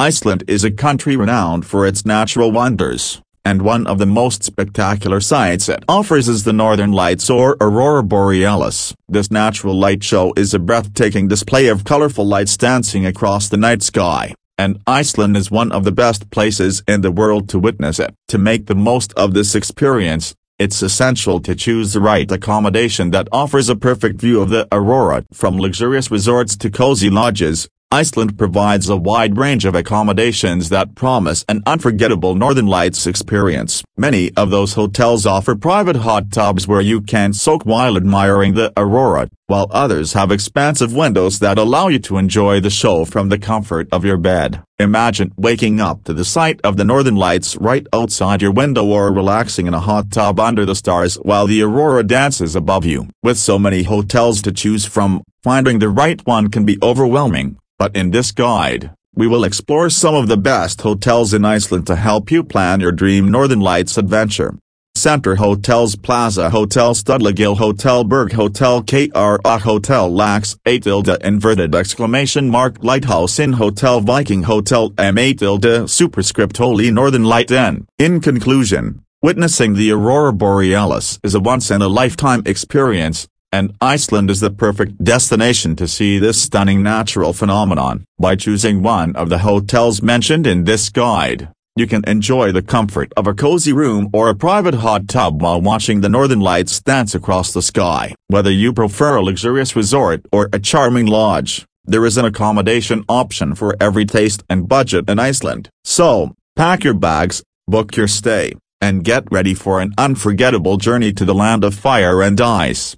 Iceland is a country renowned for its natural wonders, and one of the most spectacular sights it offers is the Northern Lights or Aurora Borealis. This natural light show is a breathtaking display of colorful lights dancing across the night sky, and Iceland is one of the best places in the world to witness it. To make the most of this experience, it's essential to choose the right accommodation that offers a perfect view of the aurora. From luxurious resorts to cozy lodges, Iceland provides a wide range of accommodations that promise an unforgettable Northern Lights experience. Many of those hotels offer private hot tubs where you can soak while admiring the aurora, while others have expansive windows that allow you to enjoy the show from the comfort of your bed. Imagine waking up to the sight of the Northern Lights right outside your window or relaxing in a hot tub under the stars while the aurora dances above you. With so many hotels to choose from, finding the right one can be overwhelming. But in this guide, we will explore some of the best hotels in Iceland to help you plan your dream Northern Lights adventure. Center Hotels Plaza Hotel Studlagil Hotel Berg Hotel KRA Hotel Lax 8 tilde inverted exclamation mark Lighthouse Inn Hotel Viking Hotel M8 tilde superscript Holy Northern Light Inn. In conclusion, witnessing the Aurora Borealis is a once-in-a-lifetime experience, and Iceland is the perfect destination to see this stunning natural phenomenon. By choosing one of the hotels mentioned in this guide, you can enjoy the comfort of a cozy room or a private hot tub while watching the northern lights dance across the sky. Whether you prefer a luxurious resort or a charming lodge, there is an accommodation option for every taste and budget in Iceland. So, pack your bags, book your stay, and get ready for an unforgettable journey to the land of fire and ice.